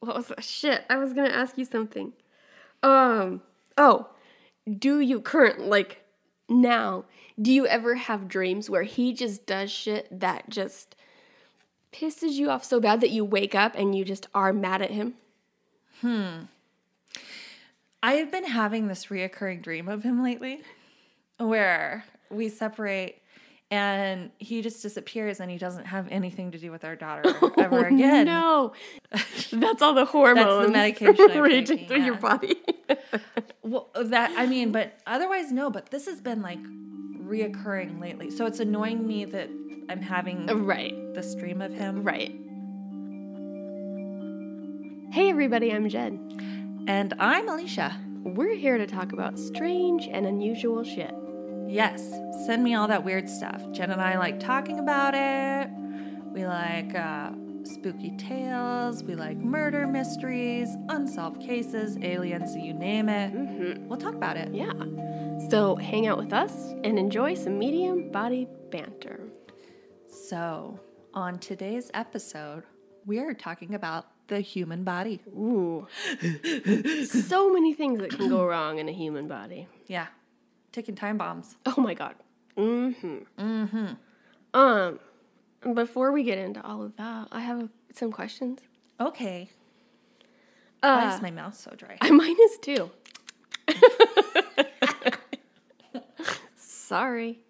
what was that? Shit, I was gonna ask you something. Um, oh, do you current like now? Do you ever have dreams where he just does shit that just pisses you off so bad that you wake up and you just are mad at him? Hmm. I have been having this reoccurring dream of him lately where we separate and he just disappears and he doesn't have anything to do with our daughter oh, ever again. No, that's all the hormones medication I'm raging taking, through your body. Well, that I mean, but otherwise no, but this has been like reoccurring lately. So it's annoying me that I'm having uh, right, the stream of him. right. Hey everybody, I'm Jen. And I'm Alicia. We're here to talk about strange and unusual shit. Yes, send me all that weird stuff. Jen and I like talking about it. We like uh, spooky tales. We like murder mysteries, unsolved cases, aliens, you name it. Mm-hmm. We'll talk about it. Yeah. So hang out with us and enjoy some medium bodied banter. So, on today's episode, we are talking about the human body. Ooh. so many things that can go wrong in a human body. Yeah, ticking time bombs. Oh my god. Mm-hmm. Mm-hmm. Um, before we get into all of that, I have some questions. Okay. Why Uh, is my mouth so dry? mine is too. Sorry.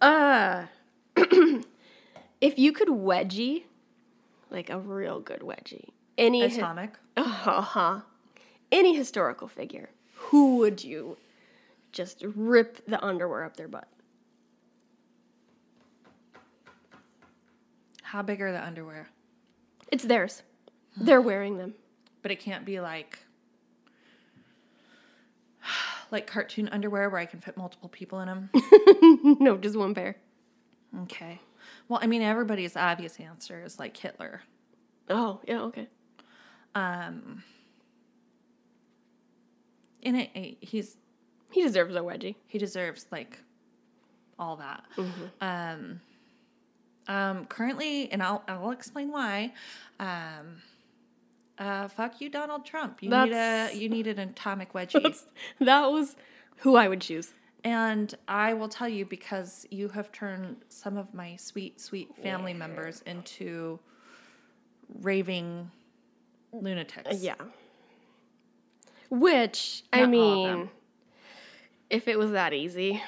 Uh, if you could wedgie, like a real good wedgie, any hi- uh-huh, any historical figure, who would you just rip the underwear up their butt? How big are the underwear? It's theirs. They're wearing them. But it can't be like like cartoon underwear where I can fit multiple people in them. no, just one pair. okay. Well, I mean, everybody's obvious answer is like Hitler. Oh, yeah, okay. Um, in it, he's He deserves a wedgie. he deserves like all that. Um, um, currently, and I'll I'll explain why. Um, uh, fuck you, Donald Trump. You need a you need an atomic wedgie. That was who I would choose. And I will tell you because you have turned some of my sweet, sweet family members into raving lunatics. Yeah. Which, I Not of mean. If it was that easy,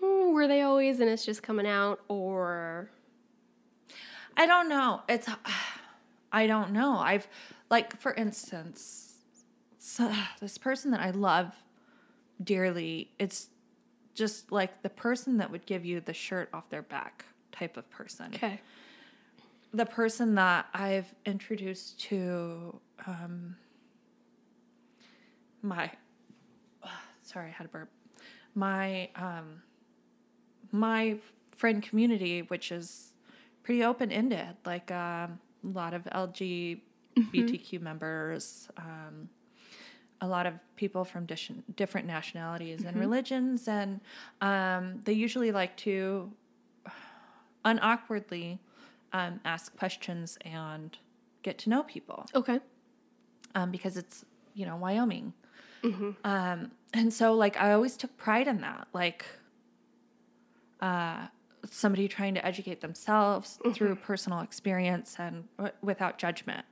were they always and it's just coming out? Or, I don't know. It's I don't know. I've like for instance, so, this person that I love dearly. It's just like the person that would give you the shirt off their back type of person. okay. the person that I've introduced to um, my sorry, I had a burp. My um, my friend community, which is pretty open ended, like um, a lot of LGBTQ members, um, a lot of people from dis- different nationalities and religions, and um, they usually like to unawkwardly um, ask questions and get to know people. Okay. um, because it's you know Wyoming, um, and so like I always took pride in that, like uh, somebody trying to educate themselves through personal experience and w- without judgment.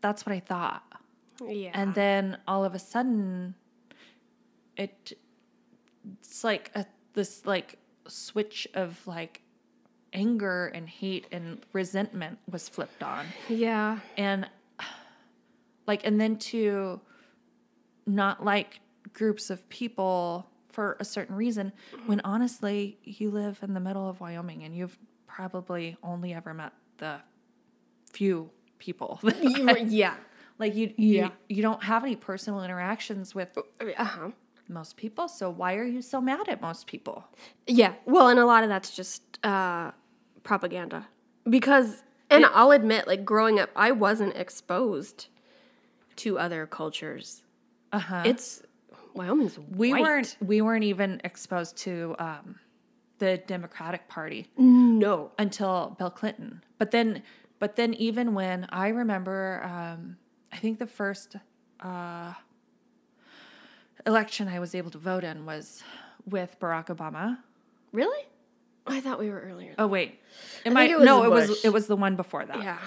That's what I thought, Yeah. and then all of a sudden, it it's like a, this like switch of like anger and hate and resentment was flipped on yeah. and like and then to not like groups of people for a certain reason when honestly you live in the middle of Wyoming and you've probably only ever met the few people You were- yeah. like you you, Yeah. you don't have any personal interactions with Uh huh. most people so why are you so mad at most people Yeah. Well, and a lot of that's just uh, propaganda. Because, and I'll admit, like growing up, I wasn't exposed to other cultures. uh-huh It's Wyoming's we white. weren't we weren't even exposed to um the Democratic Party No. until Bill Clinton. But then, but then even when I remember um, I think the first uh, election I was able to vote in was with Barack Obama. Really? I thought we were earlier. Oh wait, it think might it no, it was it was the one before that. yeah.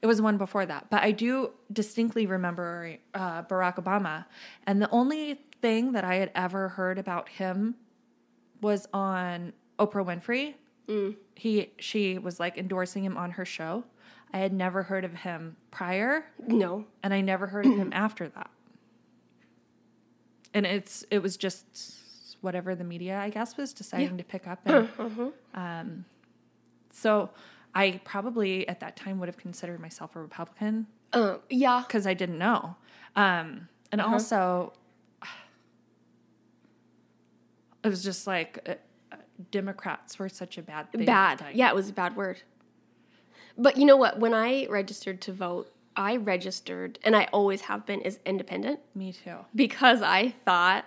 It was the one before that. But I do distinctly remember uh, Barack Obama. And the only thing that I had ever heard about him was on Oprah Winfrey. He she was like endorsing him on her show. I had never heard of him prior, No. and I never heard of him after that. And it's it was just whatever the media I guess was deciding to pick up and um, so I probably at that time would have considered myself a Republican Um. Yeah. because I didn't know. Um, and also, it was just like uh, uh, Democrats were such a bad thing. Bad. Like, Yeah, it was a bad word. But you know what? When I registered to vote, I registered, and I always have been, as independent Me too. because I thought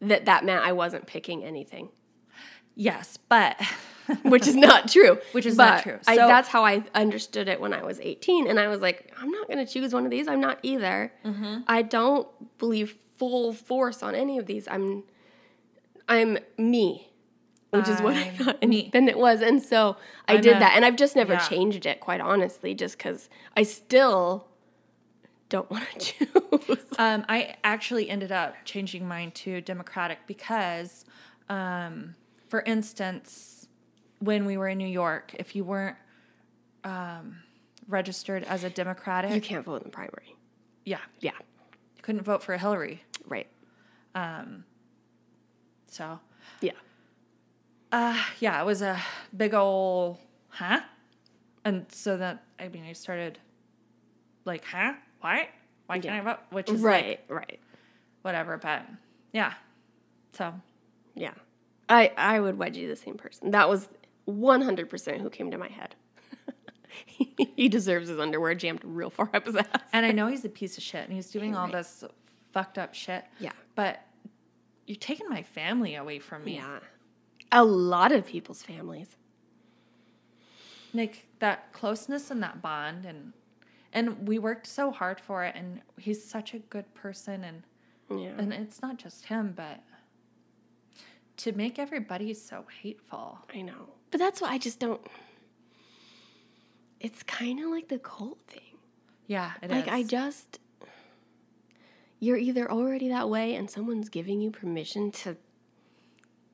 that that meant I wasn't picking anything, Yes, but which is not true. Which is But not true. I, that's how I understood it when I was 18. And I was like, I'm not going to choose one of these. I'm not either. Mm-hmm. I don't believe full force on any of these. I'm, I'm me. Which is what I thought me. independent was. And so I I'm did a- that. And I've just never yeah. changed it, quite honestly, just because I still don't want to choose. um, I actually ended up changing mine to Democratic because, um, for instance, when we were in New York, if you weren't um, registered as a Democratic, You can't vote in the primary. yeah, Yeah, couldn't vote for Hillary. right. Um, So Yeah. Uh, yeah, it was a big old, huh? And so that I mean, I started like, huh? Why? Why can't I vote? Which is Right, like right. whatever, but yeah. So Yeah. I, I would wedge you the same person. That was 100% who came to my head. he deserves his underwear jammed real far up his ass. and I know he's a piece of shit and he's doing all this fucked up shit. Yeah. But you're taking my family away from me. Yeah. A lot of people's families. Like that closeness and that bond and and we worked so hard for it and he's such a good person and Yeah. and it's not just him, but to make everybody so hateful. I know. But that's why I just don't. It's kind of like the cult thing. Yeah, it is. like, I just. You're either already that way and someone's giving you permission to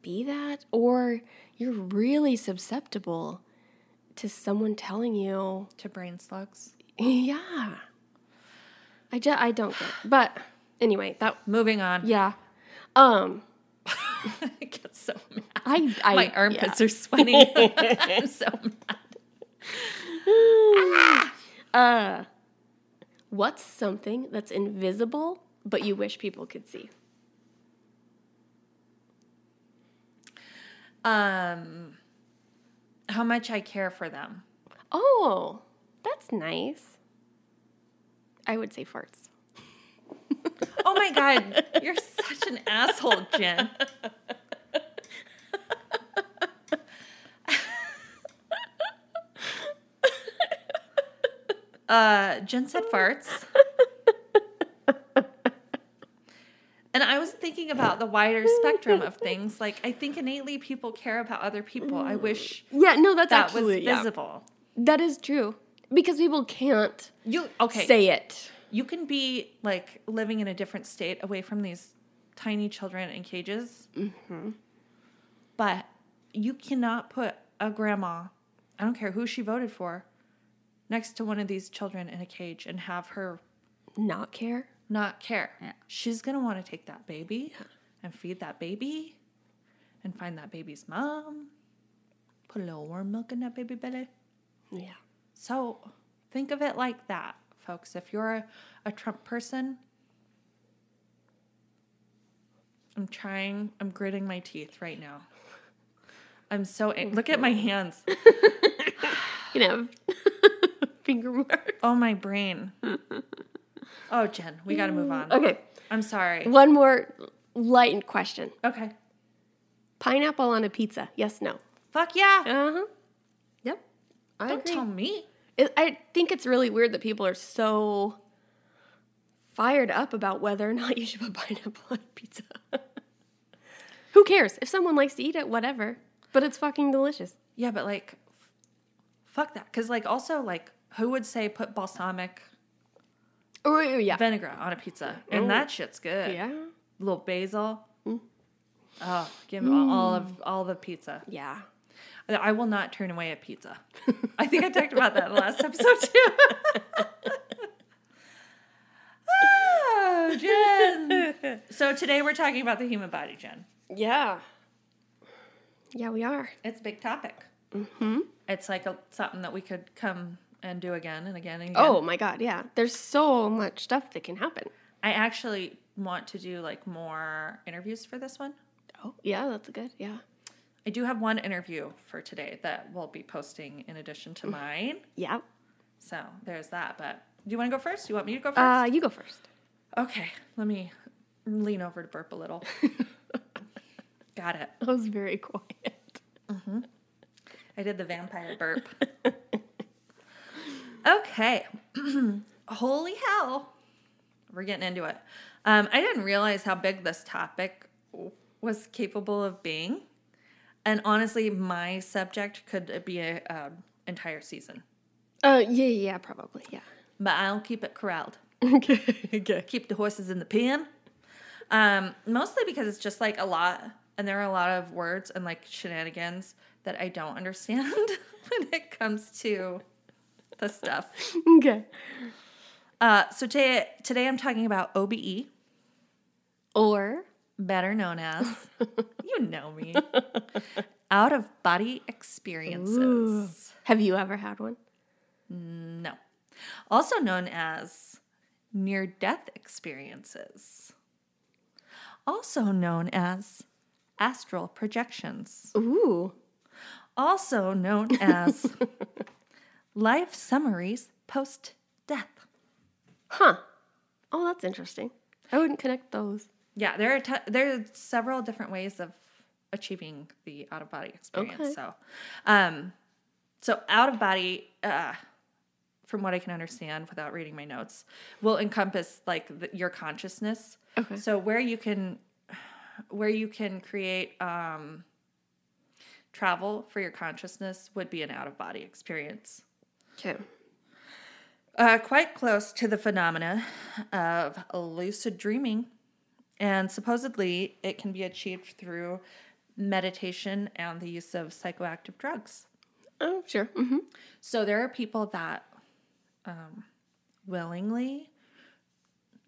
be that, or you're really susceptible to someone telling you, to brain slugs. yeah. I, just, I don't get it. But anyway, that, Moving on. yeah. Um, I get so mad. I, I, My armpits are sweating. I'm so mad. Uh, what's something that's invisible but you wish people could see? Um, how much I care for them. Oh, that's nice. I would say farts. Oh my god, you're such an asshole, Jen. Uh, Jen said farts. And I was thinking about the wider spectrum of things. Like, I think innately people care about other people. I wish Yeah, no, that's that was yeah. visible. That is true because people can't You okay? say it. you can be like living in a different state away from these tiny children in cages, but you cannot put a grandma, I don't care who she voted for, next to one of these children in a cage and have her Not care. not care. She's gonna want to take that baby and feed that baby and find that baby's mom, put a little warm milk in that baby belly. Yeah. So think of it like that, folks. If you're a, a Trump person, I'm trying, I'm gritting my teeth right now. I'm so, ang- look at my hands. You know, finger marks. Oh, my brain. Oh, Jen, we got to move on. Okay, I'm sorry. one more light question. Okay. Pineapple on a pizza? Yes, no. Fuck yeah. Uh huh. Yep. I Don't agree. tell me. It, I think it's really weird that people are so fired up about whether or not you should put pineapple on pizza. Who cares? If someone likes to eat it, whatever. But it's fucking delicious. Yeah, but like, f- fuck that. Because like, also like, who would say put balsamic Oh, yeah. vinegar on a pizza? And Oh. that shit's good. Yeah. A little basil. Mm. Oh, give me all of all the pizza. Yeah. I will not turn away a pizza. I think I talked about that in the last episode too. oh, Jen. So today we're talking about the human body, Jen. Yeah. Yeah, we are. It's a big topic. Hmm? It's like a, something that we could come and do again and again and again. Oh my god, yeah. There's so much stuff that can happen. I actually want to do like more interviews for this one. Oh, yeah, that's good. Yeah. I do have one interview for today that we'll be posting in addition to mine. Yeah. So there's that. But do you want to go first? Do you want me to go first? Uh, you go first. okay, let me lean over to burp a little. Got it. That was very quiet. I did the vampire burp. okay. Holy hell. We're getting into it. Um, I didn't realize how big this topic was capable of being. And honestly, my subject could be an entire season. Uh, yeah, yeah, probably, yeah. But I'll keep it corralled. Okay, okay. keep the horses in the pen. Um, mostly because it's just like a lot, and there are a lot of words and like shenanigans that I don't understand when it comes to the stuff. Okay. Uh, so today, today I'm talking about OBE, Or, better known as, you know me, out of body experiences. have you ever had one? No. Also known as near death experiences. Also known as astral projections. Ooh. Also known as life summaries post death. Huh. Oh, that's interesting. I wouldn't connect those. Yeah, there are t- there are several different ways of achieving the out of body experience. Okay. So, um, so out of body, uh, from what I can understand without reading my notes, will encompass like the, your consciousness. Okay. So where you can, where you can create um, travel for your consciousness would be an out of body experience. Okay. Uh, quite close to the phenomena of lucid dreaming. And supposedly it can be achieved through meditation and the use of psychoactive drugs. Oh, sure. Mm-hmm. So there are people that um, willingly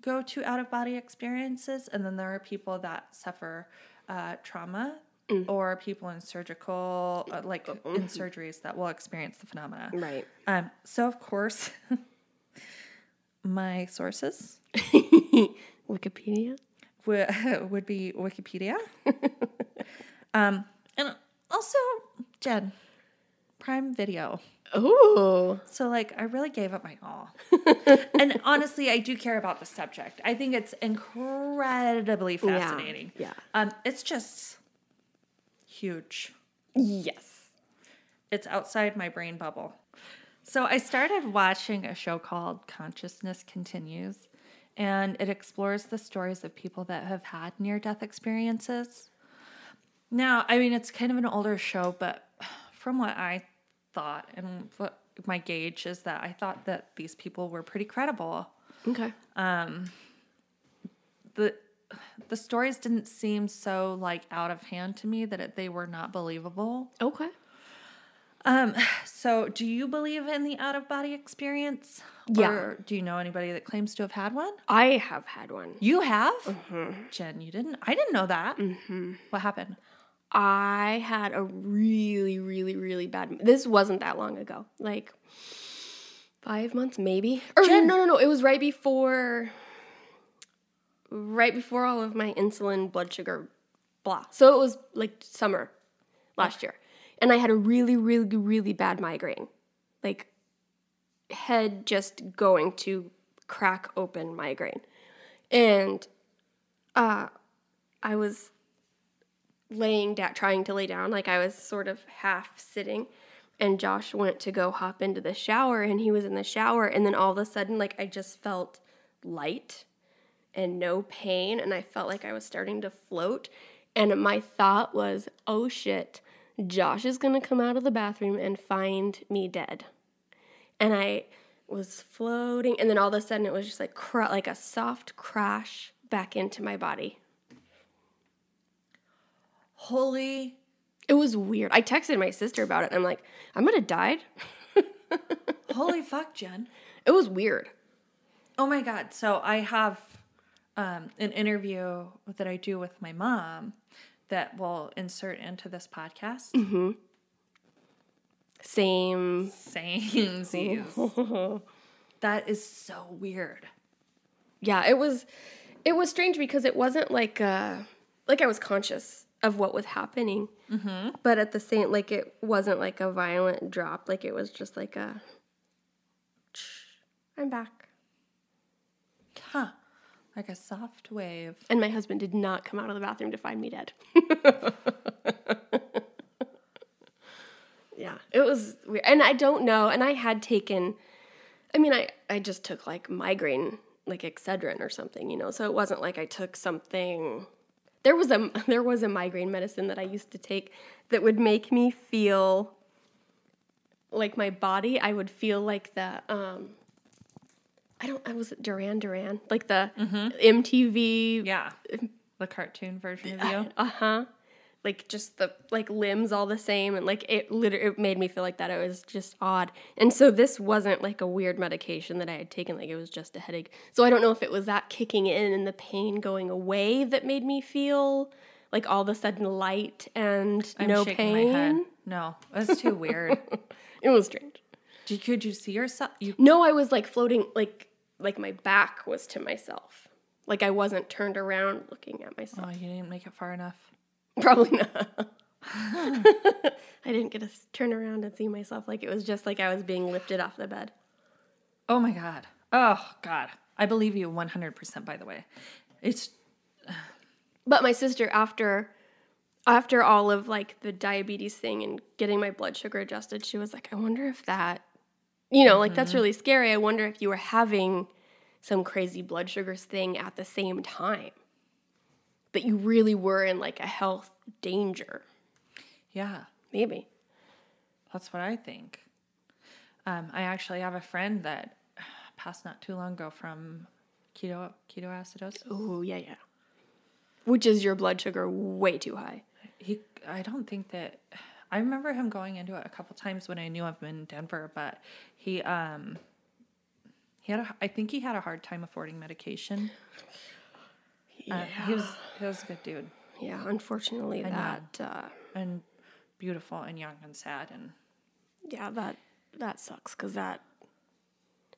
go to out of body experiences, and then there are people that suffer uh, trauma. Or people in surgical, uh, like in surgeries, that will experience the phenomena. Right. Um, so of course, my sources Wikipedia. would, would be Wikipedia. um, and also Jen, Prime Video. Oh. So like I really gave up my all. and honestly, I do care about the subject. I think it's incredibly fascinating. Yeah. Um, it's just huge. Yes. It's outside my brain bubble. So I started watching a show called Consciousness Continues, and it explores the stories of people that have had near death experiences. Now, I mean, it's kind of an older show, but from what I thought and what my gauge is that I thought that these people were pretty credible. Okay. Um, the the stories didn't seem so like out of hand to me that it, they were not believable. Okay. Um, so do you believe in the out of body experience? Yeah. Or do you know anybody that claims to have had one? I have had one. You have? Jen, you didn't? I didn't know that. What happened? I had a really, really, really bad. This wasn't that long ago. Like five months, maybe. Or Jen. no, no, no. It was right before. Right before all of my insulin, blood sugar, blah. So it was like summer last year, and I had a really, really, really bad migraine, like head just going to crack open migraine, and uh, I was laying down, trying to lay down, like I was sort of half sitting, and Josh went to go hop into the shower and he was in the shower. And then all of a sudden like I just felt light and no pain and I felt like I was starting to float and my thought was, "Oh shit, Josh is going to come out of the bathroom and find me dead." And I was floating and then all of a sudden it was just like cr- like a soft crash back into my body. Holy. It was weird. I texted my sister about it and I'm like, I am gonna died." Holy fuck, Jen. It was weird. Oh my God. So I have um, an interview that I do with my mom that we'll insert into this podcast. Mm-hmm. Same. Samesies. that is so weird. Yeah, it was it was strange because it wasn't like uh like I was conscious of what was happening. Mm-hmm. But at the same like it wasn't like a violent drop, like it was just like a I'm back. Huh. Like a soft wave. And my husband did not come out of the bathroom to find me dead. yeah, it was weird. And I don't know. And I had taken, I mean, I, I just took like migraine, like Excedrin or something, you know. So it wasn't like I took something. There was a there was a migraine medicine that I used to take that would make me feel like my body. I would feel like the um, I don't. I was it Duran Duran, like the MTV. Yeah. The cartoon version of you. Uh huh. Like just the like limbs all the same, and like it literally it made me feel like that. It was just odd, and so this wasn't like a weird medication that I had taken. Like it was just a headache. So I don't know if it was that kicking in and the pain going away that made me feel like all of a sudden light and I'm no pain. my head. No, it's too weird. It was strange. Did, could you see yourself? You No, I was like floating, like like my back was to myself. Like I wasn't turned around looking at myself. Oh, you didn't make it far enough. Probably not. I didn't get to turn around and see myself. Like it was just like I was being lifted off the bed. Oh my god. Oh god. I believe you 100% by the way. It's But my sister, after after all of like the diabetes thing and getting my blood sugar adjusted, she was like, I wonder if that, you know, like that's really scary. I wonder if you were having some crazy blood sugars thing at the same time. That you really were in like a health danger. yeah, Maybe. that's what I think. Um, I actually have a friend that passed not too long ago from keto ketoacidosis. Oh, yeah, yeah. Which is your blood sugar way too high. He I don't think that I remember him going into it a couple times when I knew him in Denver, but he um he had a, I think he had a hard time affording medication. Uh, he was he was a good dude Yeah, unfortunately, know. that uh, and beautiful and young and sad and yeah, that that sucks because that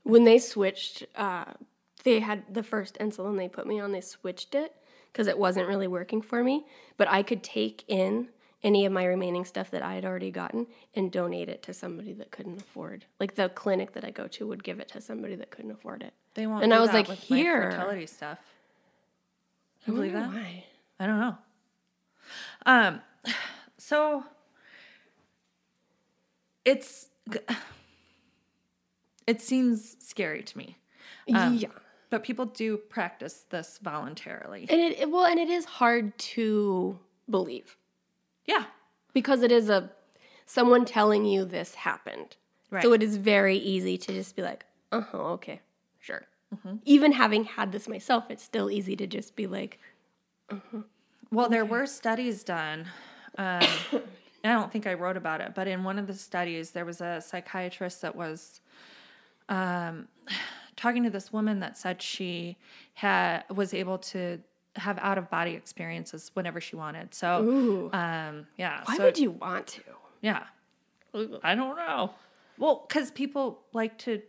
when they switched, uh, they had the first insulin they put me on. They switched it because it wasn't really working for me. But I could take in any of my remaining stuff that I had already gotten and donate it to somebody that couldn't afford. Like the clinic that I go to would give it to somebody that couldn't afford it. they won't. And do I was like, here. fertility stuff. I You believe that? Why? I don't know. Um, so it's it seems scary to me, Um, yeah. but people do practice this voluntarily. And it, it well, and it is hard to believe. Yeah, because it is a someone telling you this happened. Right. So it is very easy to just be like, uh huh, okay, sure. Mm-hmm. Even having had this myself, it's still easy to just be like, Well, there were studies done. Um, I don't think I wrote about it, but in one of the studies, there was a psychiatrist that was um, talking to this woman that said she had was able to have out of body experiences whenever she wanted. So, ooh, um, yeah. why so, would you want to? Yeah. I don't know. Well, because people like to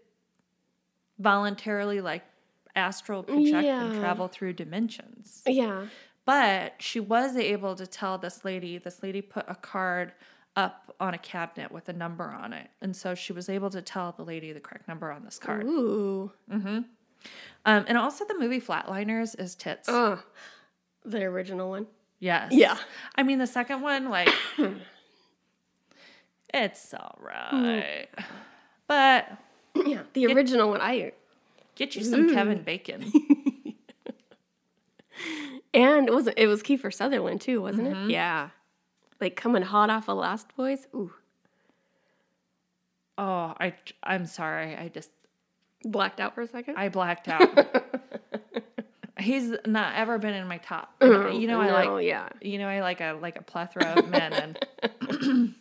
voluntarily like astral project and travel through dimensions. Yeah. But she was able to tell this lady, this lady put a card up on a cabinet with a number on it. And so she was able to tell the lady the correct number on this card. Ooh. Um, and also the movie Flatliners is tits. Uh, the original one. yes. Yeah. I mean, the second one, like, It's all right. But Yeah, the original one I get you some Kevin Bacon. and it was it was Kiefer Sutherland too, wasn't it? Yeah, like coming hot off of Lost Boys. Ooh, Oh, I I'm sorry. I just blacked out for a second. I blacked out. He's not ever been in my top. Oh, you know, I No, like yeah. you know, I like a like a plethora of men and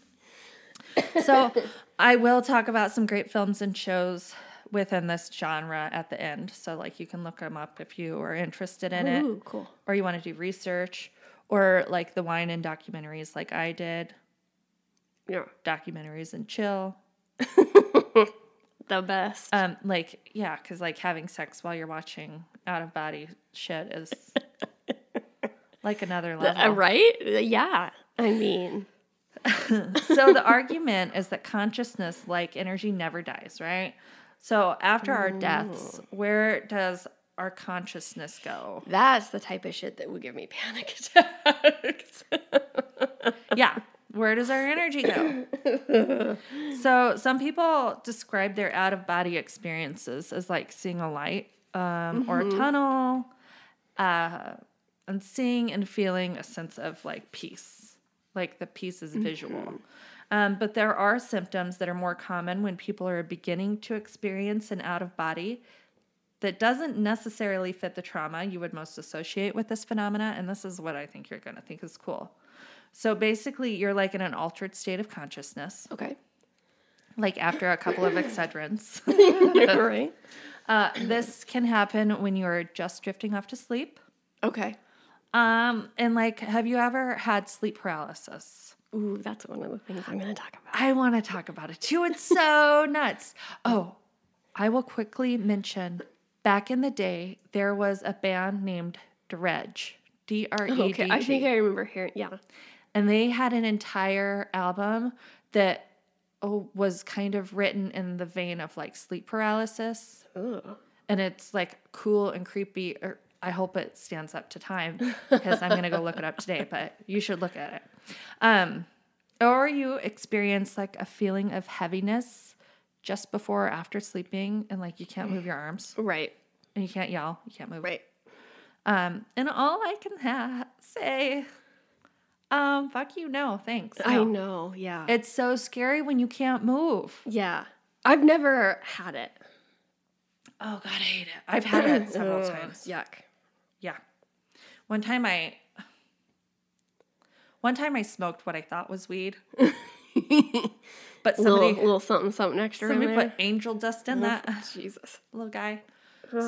so I will talk about some great films and shows within this genre at the end. So like you can look them up if you are interested in it cool. or you want to do research or like the wine and documentaries like I did, Yeah, documentaries and chill. the best. Um like yeah, cuz like having sex while you're watching out of body shit is like another level. Uh, right? Yeah. I mean, so the argument is that consciousness like energy never dies right so after our deaths where does our consciousness go that's the type of shit that would give me panic attacks. yeah where does our energy go so some people describe their out of body experiences as like seeing a light um, or a tunnel uh, and seeing and feeling a sense of like peace like the peace is visual um, but there are symptoms that are more common when people are beginning to experience an out of body that doesn't necessarily fit the trauma you would most associate with this phenomena. And this is what I think you're going to think is cool. So basically, you're like in an altered state of consciousness, okay. like after a couple of Excedrins. Right. Uh, this can happen when you're just drifting off to sleep. Okay. Um, and like, have you ever had sleep paralysis? Ooh, that's one of the things I'm going to talk about. I want to talk about it too. It's so nuts. Oh, I will quickly mention back in the day, there was a band named Dredg, D R E D Okay, I think G. I remember hearing. Yeah. And they had an entire album that oh, was kind of written in the vein of like sleep paralysis. And it's like cool and creepy. Or I hope it stands up to time because I'm going to go look it up today, but you should look at it. Um, or you experience like a feeling of heaviness just before or after sleeping and like you can't move your arms Right. and you can't yell, you can't move. Right. Um, and all I can ha- say, um, fuck you, no, thanks. I know. Yeah. It's so scary when you can't move. yeah. I've never had it. Oh god, I hate it. I've had it several Ugh, times. Yuck. Yeah. One time I one time I smoked what I thought was weed. but Little, somebody little something, something extra somebody put angel dust in that Jesus. little guy.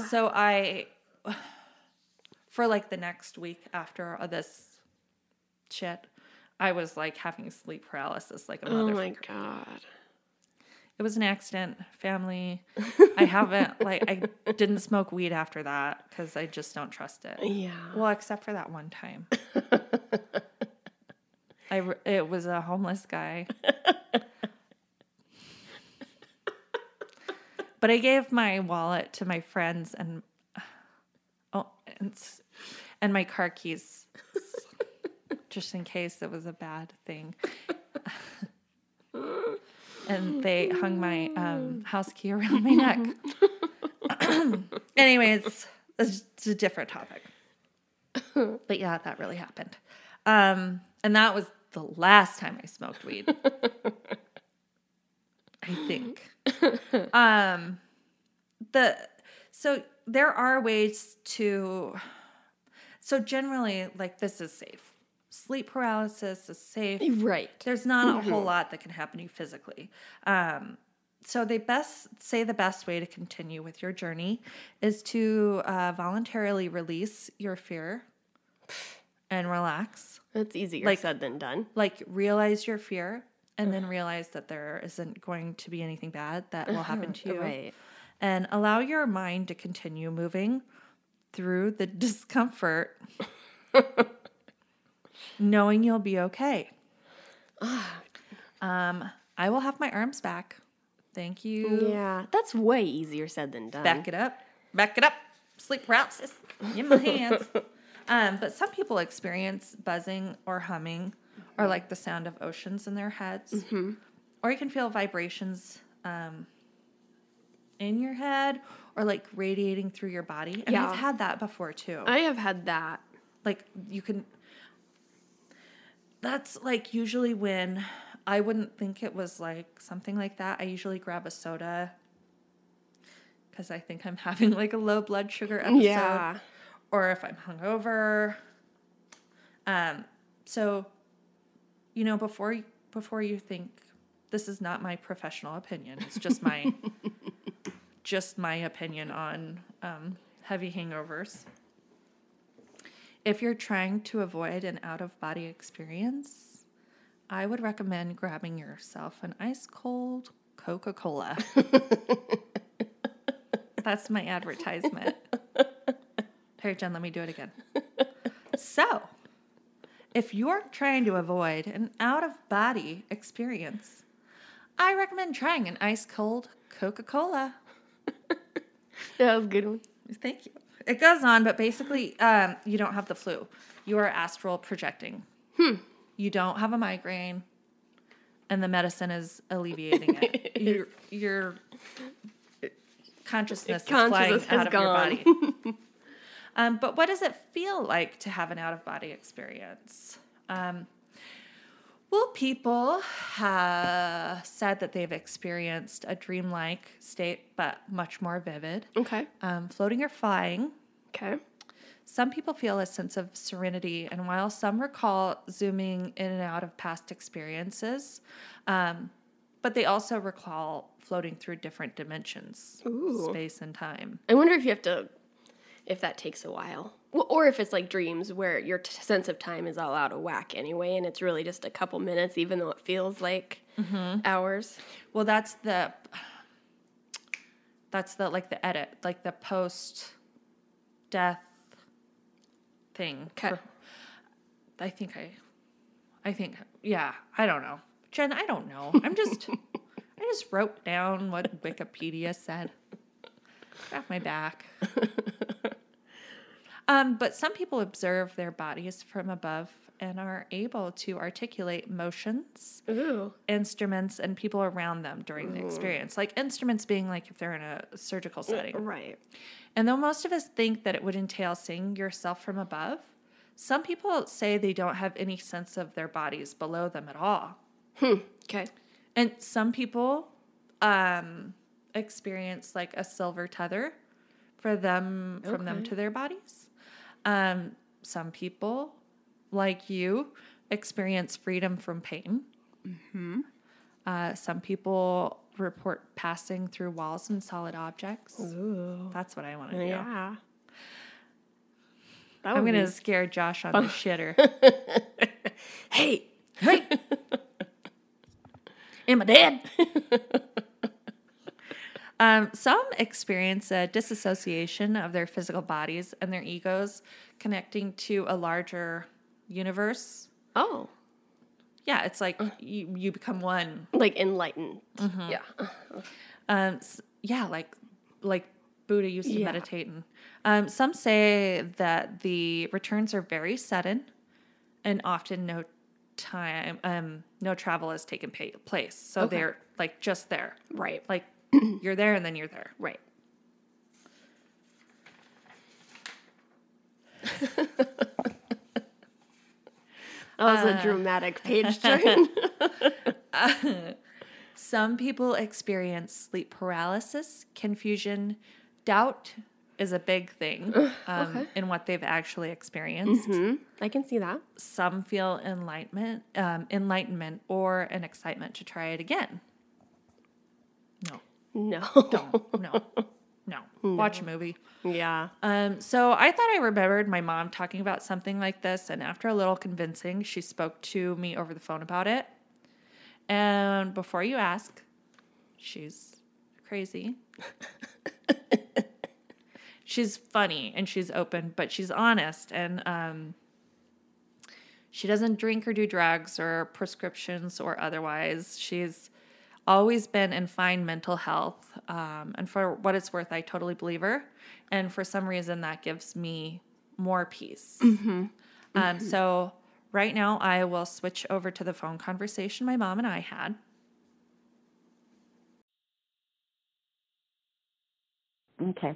So I for like the next week after this shit, I was like having sleep paralysis like a Oh motherfucker. my god. It was an accident, family. I haven't like I didn't smoke weed after that because I just don't trust it. Yeah. Well, except for that one time. I it was a homeless guy. but I gave my wallet to my friends and oh and, and my car keys just in case it was a bad thing. and they hung my um, house key around my neck. Anyways, it's it's a different topic. but yeah, that really happened. Um, and that was the last time I smoked weed. I think. Um, the so there are ways to. So generally, like this is safe. Sleep paralysis is safe Right. there's not a whole lot that can happen to you physically. Um, so they best say the best way to continue with your journey is to uh, voluntarily release your fear and relax. That's easier Like- said than done. Like realize your fear and then realize that there isn't going to be anything bad that will happen to you. Right. And allow your mind to continue moving through the discomfort, knowing you'll be okay. um, I will have my arms back. Thank you. Yeah. That's way easier said than done. Back it up. Back it up. Sleep paralysis in my hands. um, but some people experience buzzing or humming or like the sound of oceans in their heads. or you can feel vibrations um, in your head or like radiating through your body. And Yeah. I've had that before too. I have had that. like you can that's like usually when I wouldn't think it was like something like that. I usually grab a soda because I think I'm having like a low blood sugar episode Yeah. or if I'm hungover. Um, so, you know, before you, before you think this is not my professional opinion, it's just my just my opinion on um, heavy hangovers. If you're trying to avoid an out of body experience, I would recommend grabbing yourself an ice cold Coca Cola. That's my advertisement. Here, Jen, let me do it again. So, if you're trying to avoid an out of body experience, I recommend trying an ice cold Coca Cola. That was a good one. Thank you. It goes on, but basically, um, you don't have the flu. You are astral projecting. You don't have a migraine, and the medicine is alleviating it. your your consciousness, is flying has out of your body. um, but what does it feel like to have an out of body experience? Um, well, people have said that they've experienced a dreamlike state, but much more vivid Okay. um, floating or flying. Okay. Some people feel a sense of serenity, and while some recall zooming in and out of past experiences, um, but they also recall floating through different dimensions, Ooh. space and time. I wonder if you have to, if that takes a while, or if it's like dreams where your t- sense of time is all out of whack anyway, and it's really just a couple minutes, even though it feels like hours. Well, that's the that's the like the edit, like the post death thing. Okay. I think I, I think yeah. I don't know, Jen. I don't know. I'm just I just wrote down what Wikipedia said. Get off my back. Um, but some people observe their bodies from above and are able to articulate motions Ooh. instruments and people around them during the experience. Like instruments being like if they're in a surgical setting. Right. And though most of us think that it would entail seeing yourself from above, some people say they don't have any sense of their bodies below them at all. Okay. And some people um, experience like a silver tether for them from them to their bodies. Um, some people, like you, experience freedom from pain. Uh, some people report passing through walls and solid objects. Ooh. That's what I want to do. Yeah. I'm gonna be- scare Josh on the shitter. Hey. Hey, am I dead? um, some experience a disassociation of their physical bodies and their egos connecting to a larger universe. Oh. Yeah, it's like you, you become one. Like enlightened. Yeah. Um, s- yeah, like like Buddha used to Yeah. meditate. And um, some say that the returns are very sudden, and often no time, um, no travel has taken pa- place. So Okay. they're like just there. Right. Like you're there and then you're there. Right. that was a dramatic page turn. Some people experience sleep paralysis, confusion, doubt is a big thing um, in what they've actually experienced. hmm I can see that. Some feel enlightenment, um, enlightenment, or an excitement to try it again. No, No. don't, no, no. Watch a movie. yeah. Um, so I thought I remembered my mom talking about something like this, and after a little convincing, she spoke to me over the phone about it. And before you ask, she's crazy. she's funny and she's open, but she's honest, and um, she doesn't drink or do drugs or prescriptions or otherwise. She's always been and find mental health. Um, and for what it's worth, I totally believe her. And for some reason, that gives me more peace. Mm-hmm. Um, mm-hmm. So right now, I will switch over to the phone conversation my mom and I had. Okay.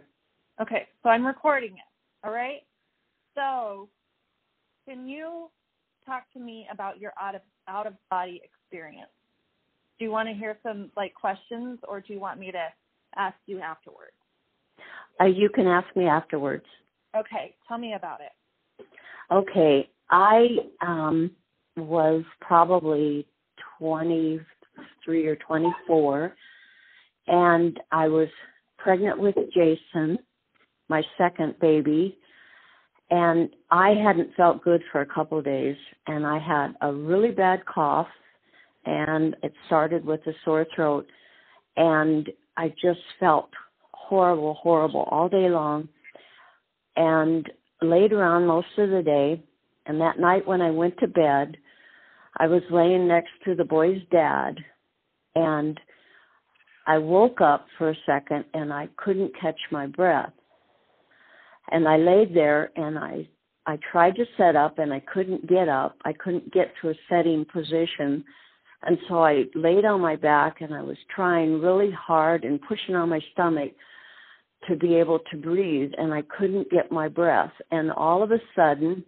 Okay. So I'm recording it. All right. So can you talk to me about your out of out of body experience? Do you want to hear some like questions, or do you want me to ask you afterwards? Uh, you can ask me afterwards. Okay, tell me about it. Okay, I um, was probably 23 or 24, and I was pregnant with Jason, my second baby, and I hadn't felt good for a couple of days, and I had a really bad cough, and it started with a sore throat, and I just felt horrible, horrible all day long. And later on, most of the day, and that night when I went to bed, I was laying next to the boy's dad, and I woke up for a second and I couldn't catch my breath. And I laid there and I I tried to set up and I couldn't get up. I couldn't get to a setting position. And so I laid on my back and I was trying really hard and pushing on my stomach to be able to breathe and I couldn't get my breath. And all of a sudden,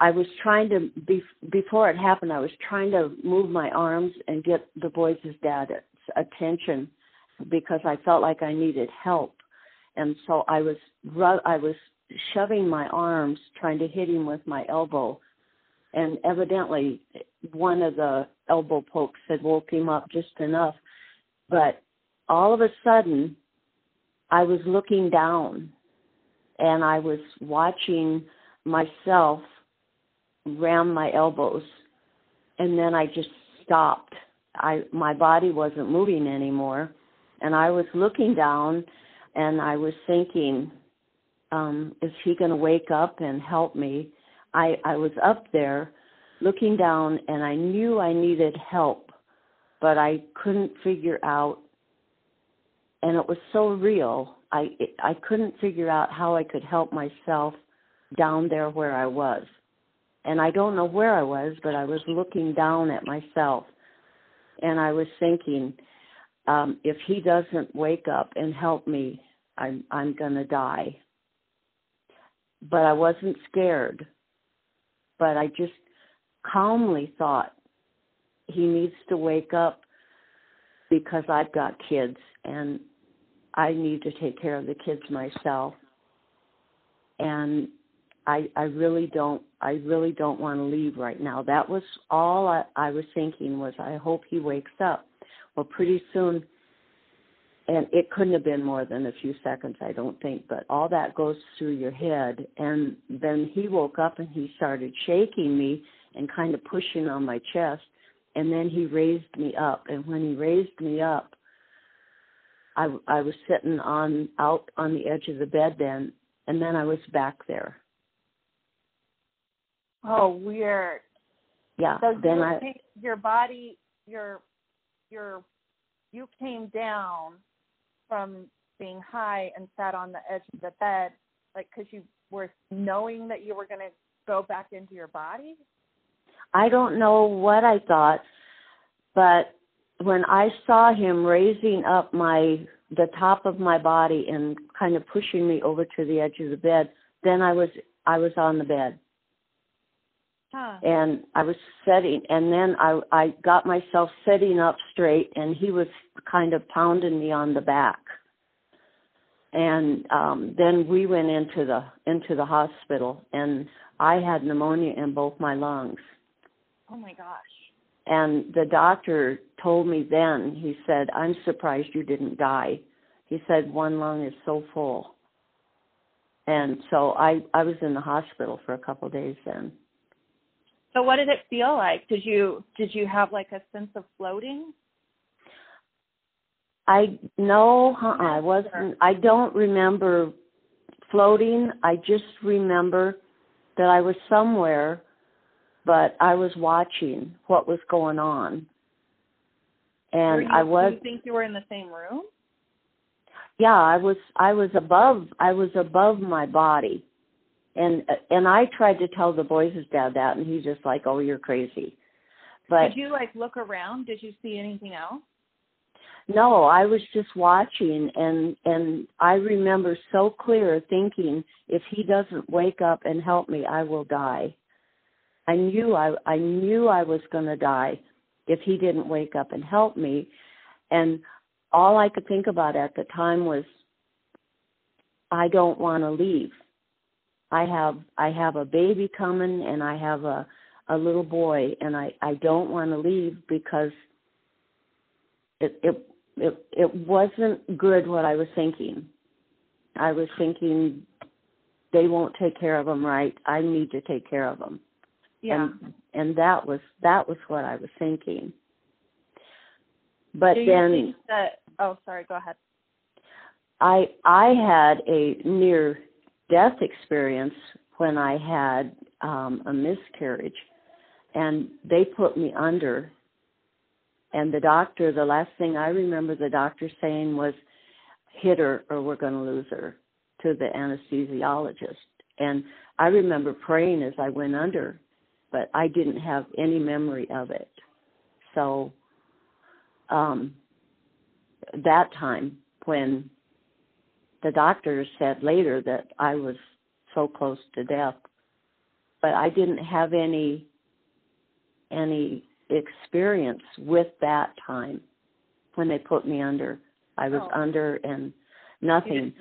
I was trying to be, before it happened. I was trying to move my arms and get the boys' dad's attention because I felt like I needed help, and so I was I was shoving my arms, trying to hit him with my elbow, and evidently one of the elbow pokes had woke him up just enough. But all of a sudden, I was looking down, and I was watching myself ram my elbows and then I just stopped. I my body wasn't moving anymore and I was looking down and I was thinking um is he going to wake up and help me? I I was up there looking down and I knew I needed help but I couldn't figure out and it was so real. I I couldn't figure out how I could help myself down there where I was and I don't know where I was, but I was looking down at myself and I was thinking, um, if he doesn't wake up and help me, I'm I'm gonna die. But I wasn't scared. But I just calmly thought he needs to wake up because I've got kids and I need to take care of the kids myself. And I I really don't I really don't want to leave right now. That was all I, I was thinking was I hope he wakes up. Well, pretty soon, and it couldn't have been more than a few seconds, I don't think, but all that goes through your head. And then he woke up and he started shaking me and kind of pushing on my chest. And then he raised me up. And when he raised me up, I, I was sitting on out on the edge of the bed then, and then I was back there Oh, weird. Yeah. So then you I your body, your your you came down from being high and sat on the edge of the bed, like because you were knowing that you were going to go back into your body. I don't know what I thought, but when I saw him raising up my the top of my body and kind of pushing me over to the edge of the bed, then I was I was on the bed. Huh. And I was sitting, and then I I got myself sitting up straight, and he was kind of pounding me on the back. And um then we went into the into the hospital, and I had pneumonia in both my lungs. Oh my gosh. And the doctor told me then, he said, I'm surprised you didn't die. He said, one lung is so full. And so I, I was in the hospital for a couple of days then. So what did it feel like? Did you did you have like a sense of floating? I no, uh I wasn't. I don't remember floating. I just remember that I was somewhere, but I was watching what was going on, and you, I was. Do you think you were in the same room? Yeah, I was. I was above. I was above my body and and I tried to tell the boys' dad that, and he's just like, "Oh, you're crazy." But did you like look around? Did you see anything else? No, I was just watching and and I remember so clear thinking if he doesn't wake up and help me, I will die. I knew I I knew I was going to die if he didn't wake up and help me and all I could think about at the time was I don't want to leave. I have I have a baby coming and I have a a little boy and I I don't want to leave because it it it it wasn't good what I was thinking. I was thinking they won't take care of them right. I need to take care of them. Yeah. And and that was that was what I was thinking. But Do then that? Oh, sorry. Go ahead. I I had a near death experience when I had um a miscarriage and they put me under and the doctor the last thing I remember the doctor saying was hit her or we're going to lose her to the anesthesiologist and I remember praying as I went under but I didn't have any memory of it so um that time when the doctor said later that I was so close to death but I didn't have any any experience with that time when they put me under I was Oh. under and nothing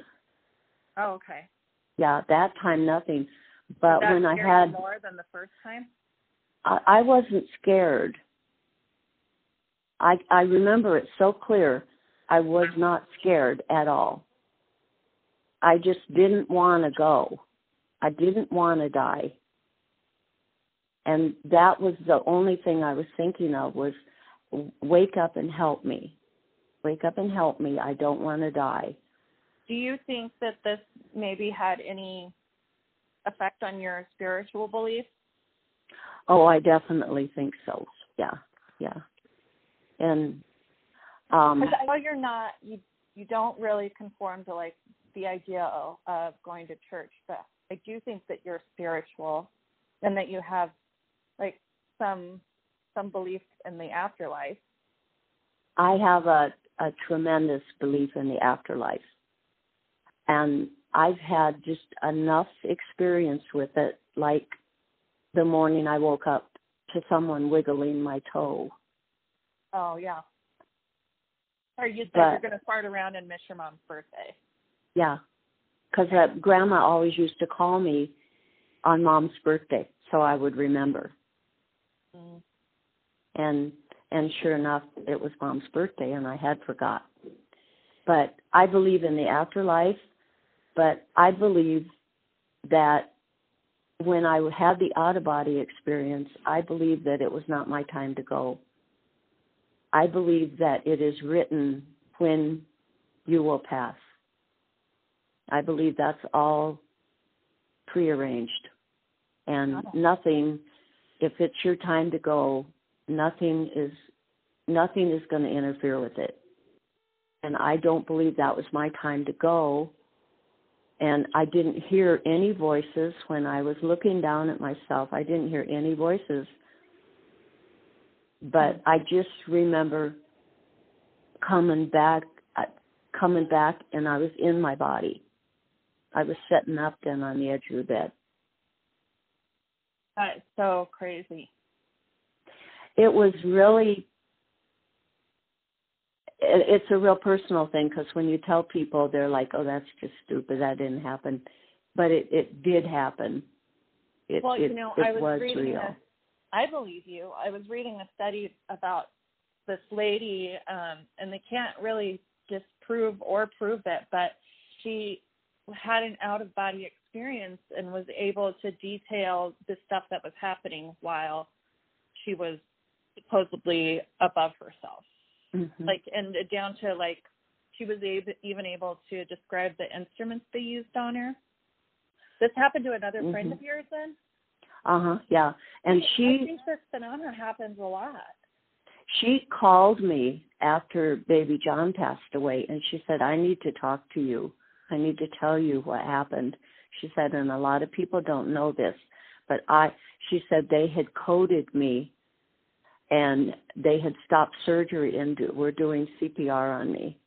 Oh, okay. yeah that time nothing but when I had more than the first time. I, wasn't scared. I I remember it so clear. I was not scared at all. I just didn't want to go. I didn't want to die. And that was the only thing I was thinking of was wake up and help me. Wake up and help me. I don't want to die. Do you think that this maybe had any effect on your spiritual beliefs? Oh, I definitely think so. Yeah, yeah. And um I know you're not you you don't really conform to like the idea of, of going to church, but I do think that you're spiritual and that you have like some some beliefs in the afterlife. I have a a tremendous belief in the afterlife. And I've had just enough experience with it like the morning I woke up to someone wiggling my toe. Oh yeah. Or you said But- you're gonna fart around and miss your mom's birthday. Yeah. Cuz uh, grandma always used to call me on mom's birthday so I would remember. Mm. and and sure enough it was mom's birthday and i had forgot but i believe in the afterlife but i believe that when i had the out of body experience i believe that it was not my time to go. I believe that it is written when you will pass. I believe that's all prearranged. And nothing if it's your time to go nothing is nothing is going to interfere with it. And i don't believe that was my time to go and i didn't hear any voices when i was looking down at myself. I didn't hear any voices. But i just remember coming back uh, coming back and i was in my body. I was sitting up then on the edge of the bed. That is so crazy. it was really it's a real personal thing because when you tell people they're like oh that's just stupid that didn't happen but it it did happen it well, it, you know, I was, was reading real a, I believe you. I was reading a study about this lady, um, and they can't really disprove or prove it, but she had an out of body experience and was able to detail the stuff that was happening while she was supposedly above herself. Mhm. Like, and down to like, she was able, even able to describe the instruments they used on her. This happened to another friend Mhm. of yours then? uh-huh yeah and I she think this phenomenon happens a lot. she called me after baby john passed away and she said i need to talk to you i need to tell you what happened she said and a lot of people don't know this but i she said they had coded me and they had stopped surgery and do, were doing CPR on me.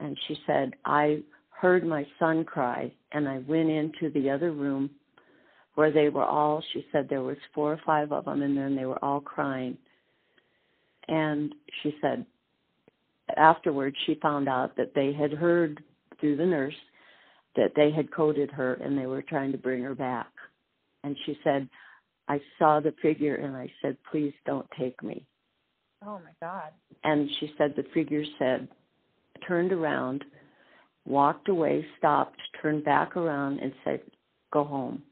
And she said, I heard my son cry, and I went into the other room where they were all. She said there was four or five of them and they were all crying. And she said, afterwards, she found out that they had heard through the nurse that they had coded her, and they were trying to bring her back. And she said, I saw the figure and I said, please don't take me. Oh my God. And she said the figure said, turned around, walked away, stopped, turned back around and said, go home.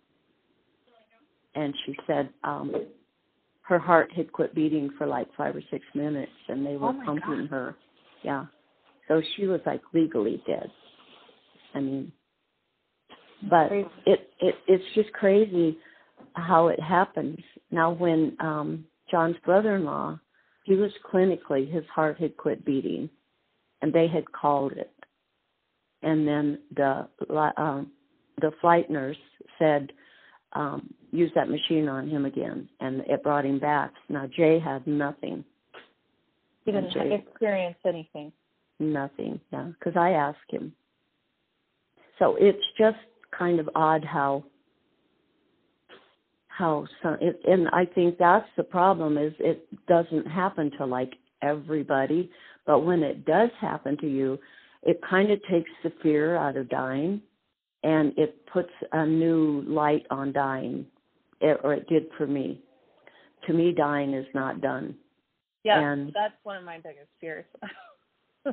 And she said, um, her heart had quit beating for like five or six minutes and they were Oh pumping her. Yeah. So she was like legally dead. I mean, but it, it it's just crazy how it happens. Now when um John's brother-in-law, he was clinically his heart had quit beating and they had called it. And then the um the flight nurse said um use that machine on him again and it brought him back. Now Jay had nothing. He didn't Jay- experience anything. Nothing, yeah, because I asked him. So it's just kind of odd how how some, it, and I think that's the problem is it doesn't happen to like everybody, but when it does happen to you, it kind of takes the fear out of dying, and it puts a new light on dying, it, or it did for me. To me, dying is not done. Yeah, And- that's one of my biggest fears.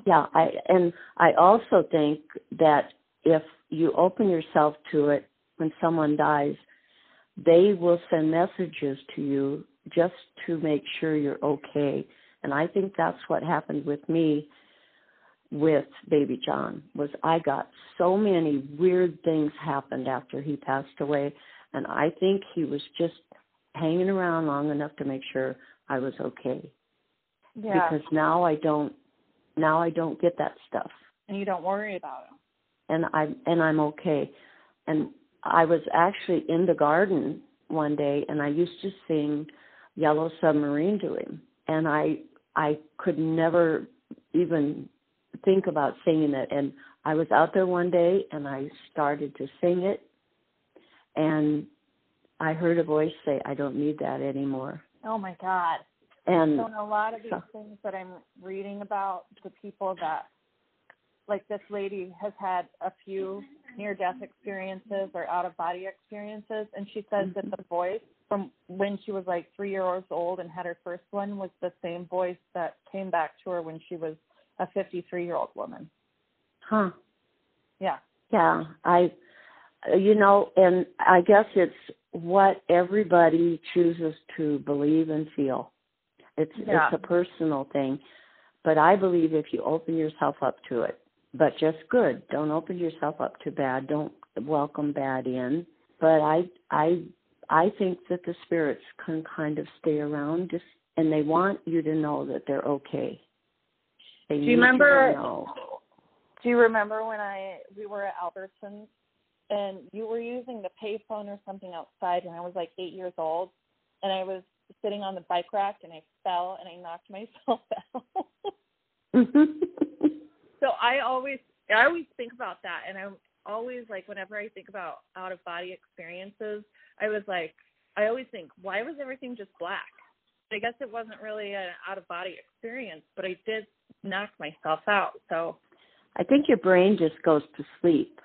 yeah i and i also think that if you open yourself to it when someone dies they will send messages to you just to make sure you're okay. And i think that's what happened with me with baby john was i got so many weird things happened after he passed away. And i think he was just hanging around long enough to make sure i was okay. Yeah, because now i don't now I don't get that stuff, and you don't worry about him. and I'm and I'm okay. And I was actually in the garden one day, and I used to sing "Yellow Submarine" to him, and I I could never even think about singing it. And I was out there one day, and I started to sing it, and I heard a voice say, "I don't need that anymore." Oh my God. And So in a lot of these So- things that I'm reading about the people that, like this lady has had a few near-death experiences or out-of-body experiences, and she says that mm-hmm. the voice from when she was like three years old and had her first one was the same voice that came back to her when she was a 53-year-old woman. huh. Yeah. Yeah, I, you know, and I guess it's what everybody chooses to believe and feel. It's Yeah. it's a personal thing, but I believe if you open yourself up to it, but just good. Don't open yourself up to bad. Don't welcome bad in. But I I I think that the spirits can kind of stay around just and they want you to know that they're okay. They Do you remember- know. Do you remember when I we were at Albertsons and you were using the payphone or something outside and I was like eight years old and I was sitting on the bike rack and I fell and I knocked myself out. so I always I always think about that and I'm always like whenever I think about out of body experiences, I was like I always think, why was everything just black? I guess it wasn't really an out of body experience, but I did knock myself out. So I think your brain just goes to sleep.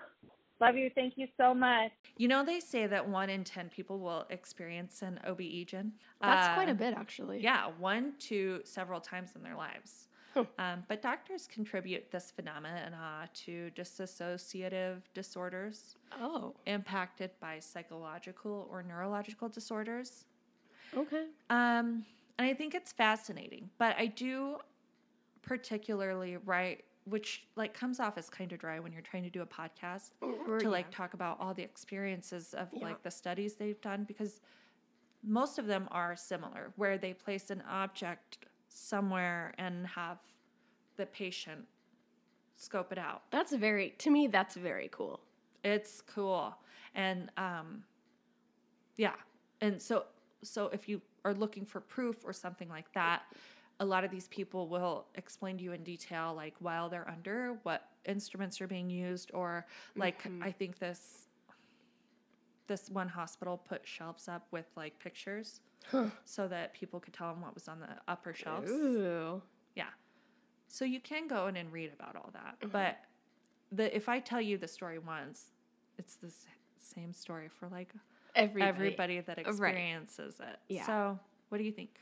Love you. Thank you so much. You know, they say that one in 10 people will experience an OBE Jen. That's quite a Uh, bit, actually. Yeah, one to several times in their lives. Huh. Um, but doctors contribute this phenomena to dissociative disorders Oh, impacted by psychological or neurological disorders. okay. Um, and I think it's fascinating, but I do particularly write, which like comes off as kind of dry when you're trying to do a podcast Or- to yeah. like talk about all the experiences of Yeah. like the studies they've done because most of them are similar where they place an object somewhere and have the patient scope it out. That's very, to me, that's very cool. it's cool. And um yeah. And so so if you are looking for proof or something like that, a lot of these people will explain to you in detail, like while they're under, what instruments are being used, or like I think this this one hospital put shelves up with like pictures so that people could tell them what was on the upper shelves. Ooh. Yeah. So you can go in and read about all that. Mm-hmm. But the if I tell you the story once, it's the same story for like Everybody. everybody that Right. experiences it. Yeah. So what do you think?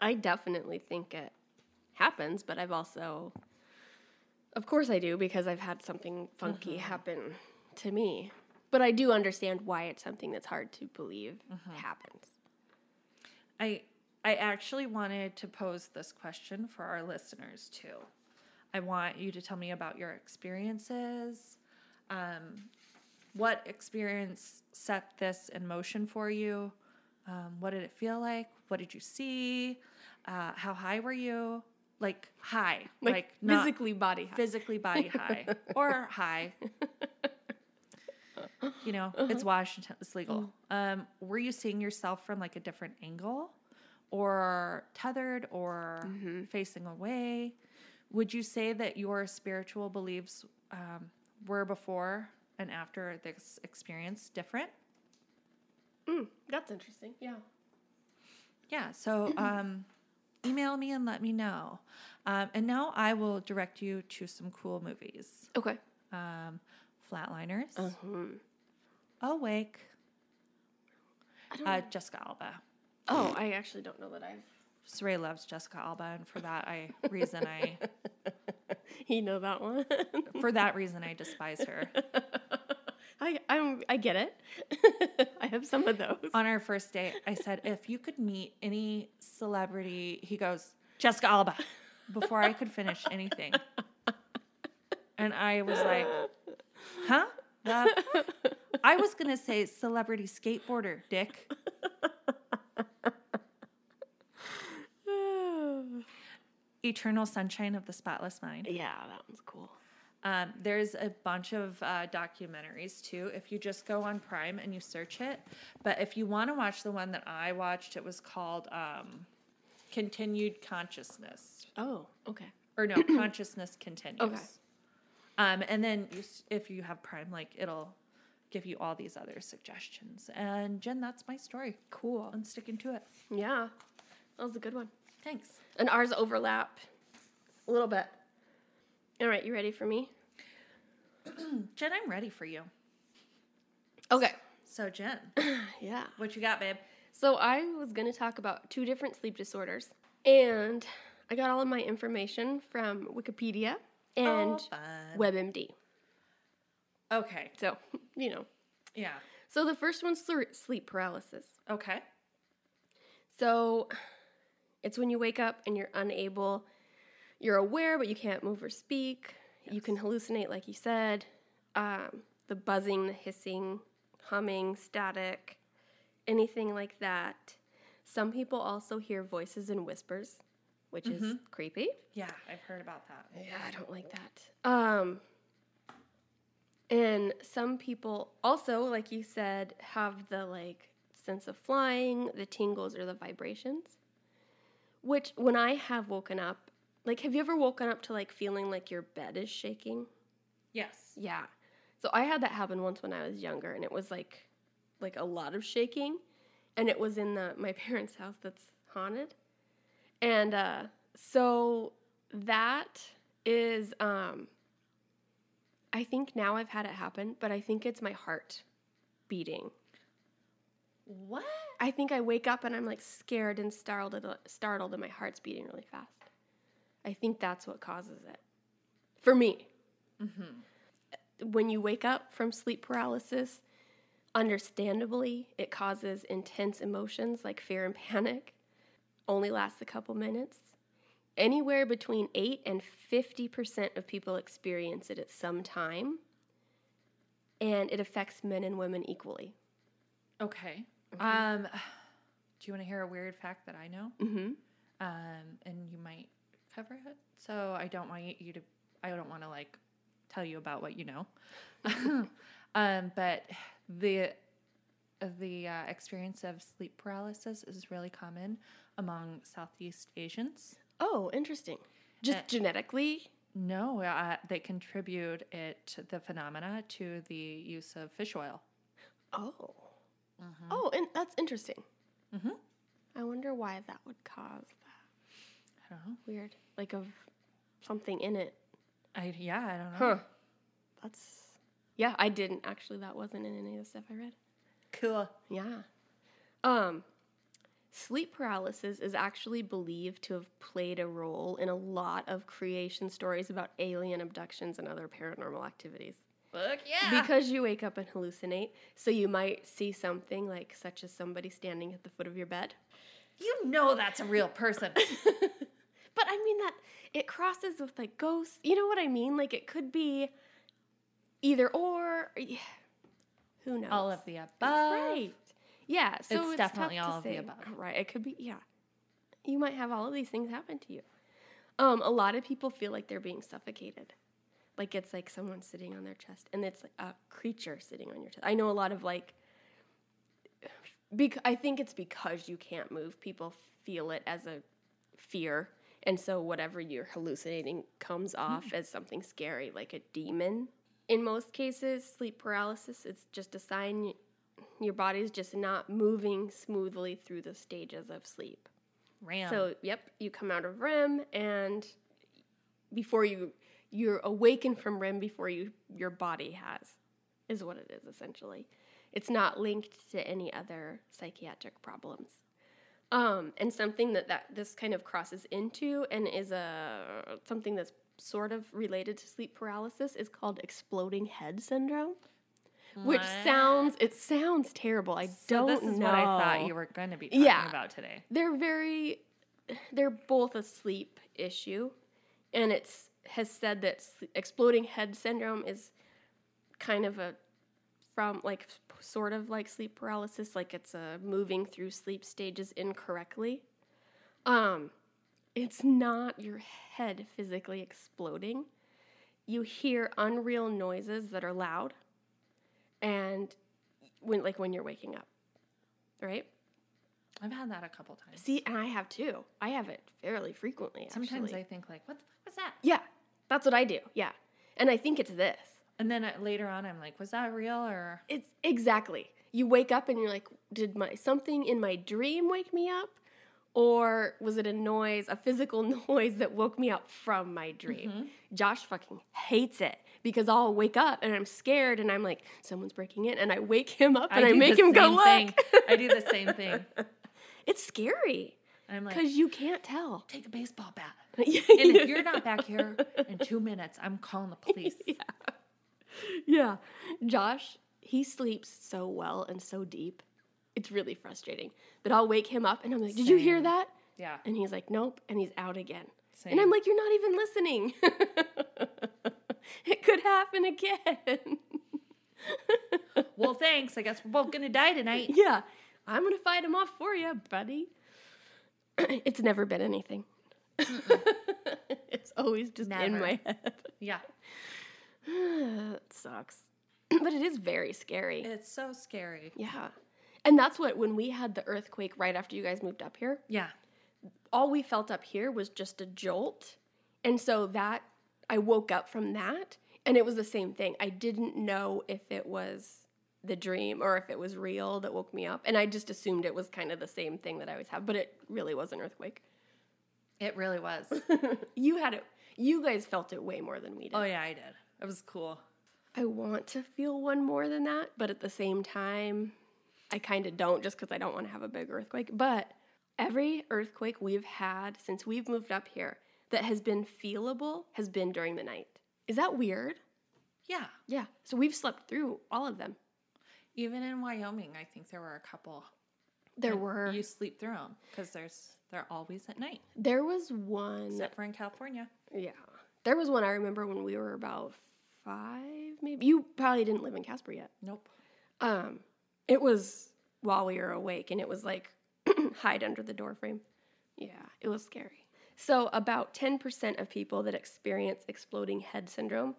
I definitely think it happens, but I've also, of course, I do because I've had something funky mm-hmm. happen to me. But I do understand why it's something that's hard to believe happens. I I actually wanted to pose this question for our listeners too. I want you to tell me about your experiences. Um, what experience set this in motion for you? Um, what did it feel like? What did you see? Uh, how high were you? Like high, like, Like, physically body high. physically body high or high. You know, it's Washington, it's legal. Um, were you seeing yourself from like a different angle or tethered or facing away? Would you say that your spiritual beliefs um, were before and after this experience different? That's interesting. Yeah. Yeah, so um, email me and let me know. Um, and now I will direct you to some cool movies. Okay. um, Flatliners, Uh-huh. Awake, I uh, Jessica Alba. Oh, I actually don't know that I've. Saray loves Jessica Alba, and for that I reason I You know that one. for that reason I despise her. I I'm I get it. I have some of those. On our first date, I said, if you could meet any celebrity, he goes, Jessica Alba, before I could finish anything. And I was like, huh? The- I was gonna say celebrity skateboarder, Dick. Eternal Sunshine of the Spotless Mind. yeah, that one's cool. Um, there's a bunch of uh, documentaries too. If you just go on Prime and you search it, but if you want to watch the one that I watched, it was called um, Continued Consciousness, Oh, okay. or no, Consciousness Continues. Okay. Um, and then you, if you have Prime, like it'll give you all these other suggestions. And Jen, that's my story. Cool. I'm sticking to it. Yeah, that was a good one. Thanks. And ours overlap a little bit. All right, you ready for me? Jen, I'm ready for you. Okay. So Jen, Yeah. what you got, babe? So I was going to talk about two different sleep disorders, and I got all of my information from Wikipedia and Oh. WebMD. Okay. So, you know. Yeah. So the first one's sl- sleep paralysis. Okay. So it's when you wake up and you're unable, you're aware, but you can't move or speak. You can hallucinate, like you said. Um, the buzzing, the hissing, humming, static, anything like that. Some people also hear voices and whispers, which is creepy. Yeah, I've heard about that. Yeah, I don't like that. Um, and some people also, like you said, have the like sense of flying, the tingles or the vibrations. Which, when I have woken up, like, have you ever woken up to like feeling like your bed is shaking? Yes. Yeah. So I had that happen once when I was younger, and it was like, like a lot of shaking, and it was in the my parents' house that's haunted, and uh, so that is, um, I think now I've had it happen, but I think it's my heart beating. What? I think I wake up and I'm like scared and startled, startled, and my heart's beating really fast. I think that's what causes it. For me. When you wake up from sleep paralysis, understandably, it causes intense emotions like fear and panic. Only lasts a couple minutes. Anywhere between 8 and 50% of people experience it at some time. And it affects men and women equally. Okay. Um, do you want to hear a weird fact that I know? Mm-hmm. Um, and you might cover it. So I don't want you to. I don't want to like tell you about what you know. um, but the the uh, experience of sleep paralysis is really common among Southeast Asians. Oh, interesting. Just Uh, genetically? No, uh, they contribute it the phenomena to the use of fish oil. Oh. Oh, and that's interesting. Mhm. I wonder why that would cause that. I don't know. Weird. Like of something in it. I yeah, I don't know. Huh. That's yeah, I didn't actually that wasn't in any of the stuff I read. Cool. Yeah. Um sleep paralysis is actually believed to have played a role in a lot of creation stories about alien abductions and other paranormal activities. Fuck yeah. Because you wake up and hallucinate, so you might see something like such as somebody standing at the foot of your bed. you know that's a real person. But I mean that it crosses with like ghosts. You know what I mean? Like it could be either or. yeah. Who knows? All of the above. Right. Yeah. So It's it's, definitely all of the above. Right. It could be. Yeah. You might have all of these things happen to you. Um, a lot of people feel like they're being suffocated. Like it's like someone sitting on their chest, and it's a creature sitting on your chest. I know a lot of like. Bec- I think it's because you can't move. People feel it as a fear, and so whatever you're hallucinating comes off as something scary, like a demon. In most cases, sleep paralysis it's just a sign your body's just not moving smoothly through the stages of sleep. REM. So, yep, you come out of REM and before you you're awakened from REM before you your body has is what it is essentially. It's not linked to any other psychiatric problems. Um, and something that, that this kind of crosses into and is a something that's sort of related to sleep paralysis is called exploding head syndrome. Which What? sounds it sounds terrible. I So don't this is know. what I thought you were going to be talking Yeah. about today. They're very they're both a sleep issue and it's has said that exploding head syndrome is kind of a from like sort of like sleep paralysis like it's a moving through sleep stages incorrectly um it's not your head physically exploding you hear unreal noises that are loud when like when you're waking up right I've had that a couple times. See, and I have too. I have it fairly frequently. Sometimes actually. I think like, what? The, what's that? yeah, that's what I do. Yeah, and I think it's this. And then uh, later on, I'm like, was that real or? It's exactly. You wake up and you're like, did my something in my dream wake me up, or was it a noise, a physical noise that woke me up from my dream? Mm-hmm. Josh fucking hates it because I'll wake up and I'm scared and I'm like, someone's breaking in, and I wake him up and I, do make him go look. thing. I do the same thing. it's scary And I'm like, because you can't tell. take a baseball bat. and if you're not back here in two minutes, I'm calling the police. Yeah. Josh, he sleeps so well and so deep. It's really frustrating. But I'll wake him up and I'm like, Did you hear that? Yeah. And he's like, Nope. And he's out again. Same. And I'm like, You're not even listening. it could happen again. well, thanks. I guess we're both gonna die tonight. yeah. I'm going to fight him off for you, buddy. it's never been anything. it's always just in my head. Yeah. it sucks. but it is very scary. It's so scary. Yeah. And that's what, when we had the earthquake right after you guys moved up here, Yeah. all we felt up here was just a jolt. And so that, I woke up from that and it was the same thing. I didn't know if it was the dream or if it was real that woke me up. And I just assumed it was kind of the same thing that I always have, but it really was an earthquake. It really was. You had it, you guys felt it way more than we did. oh yeah, I did. It was cool. I want to feel one more than that, but at the same time, I kind of don't just because I don't want to have a big earthquake. But every earthquake we've had since we've moved up here that has been feelable has been during the night. Is that weird? Yeah. Yeah. So we've slept through all of them. Even in Wyoming, I think there were a couple. There were. You sleep through them because there's they're always at night, there was one. except for in California. Yeah. There was one I remember when we were about five, maybe. You probably didn't live in Casper yet. Nope. Um, it was while we were awake, and it was like hide under the door frame. Yeah, it was scary. So, about 10% of people that experience exploding head syndrome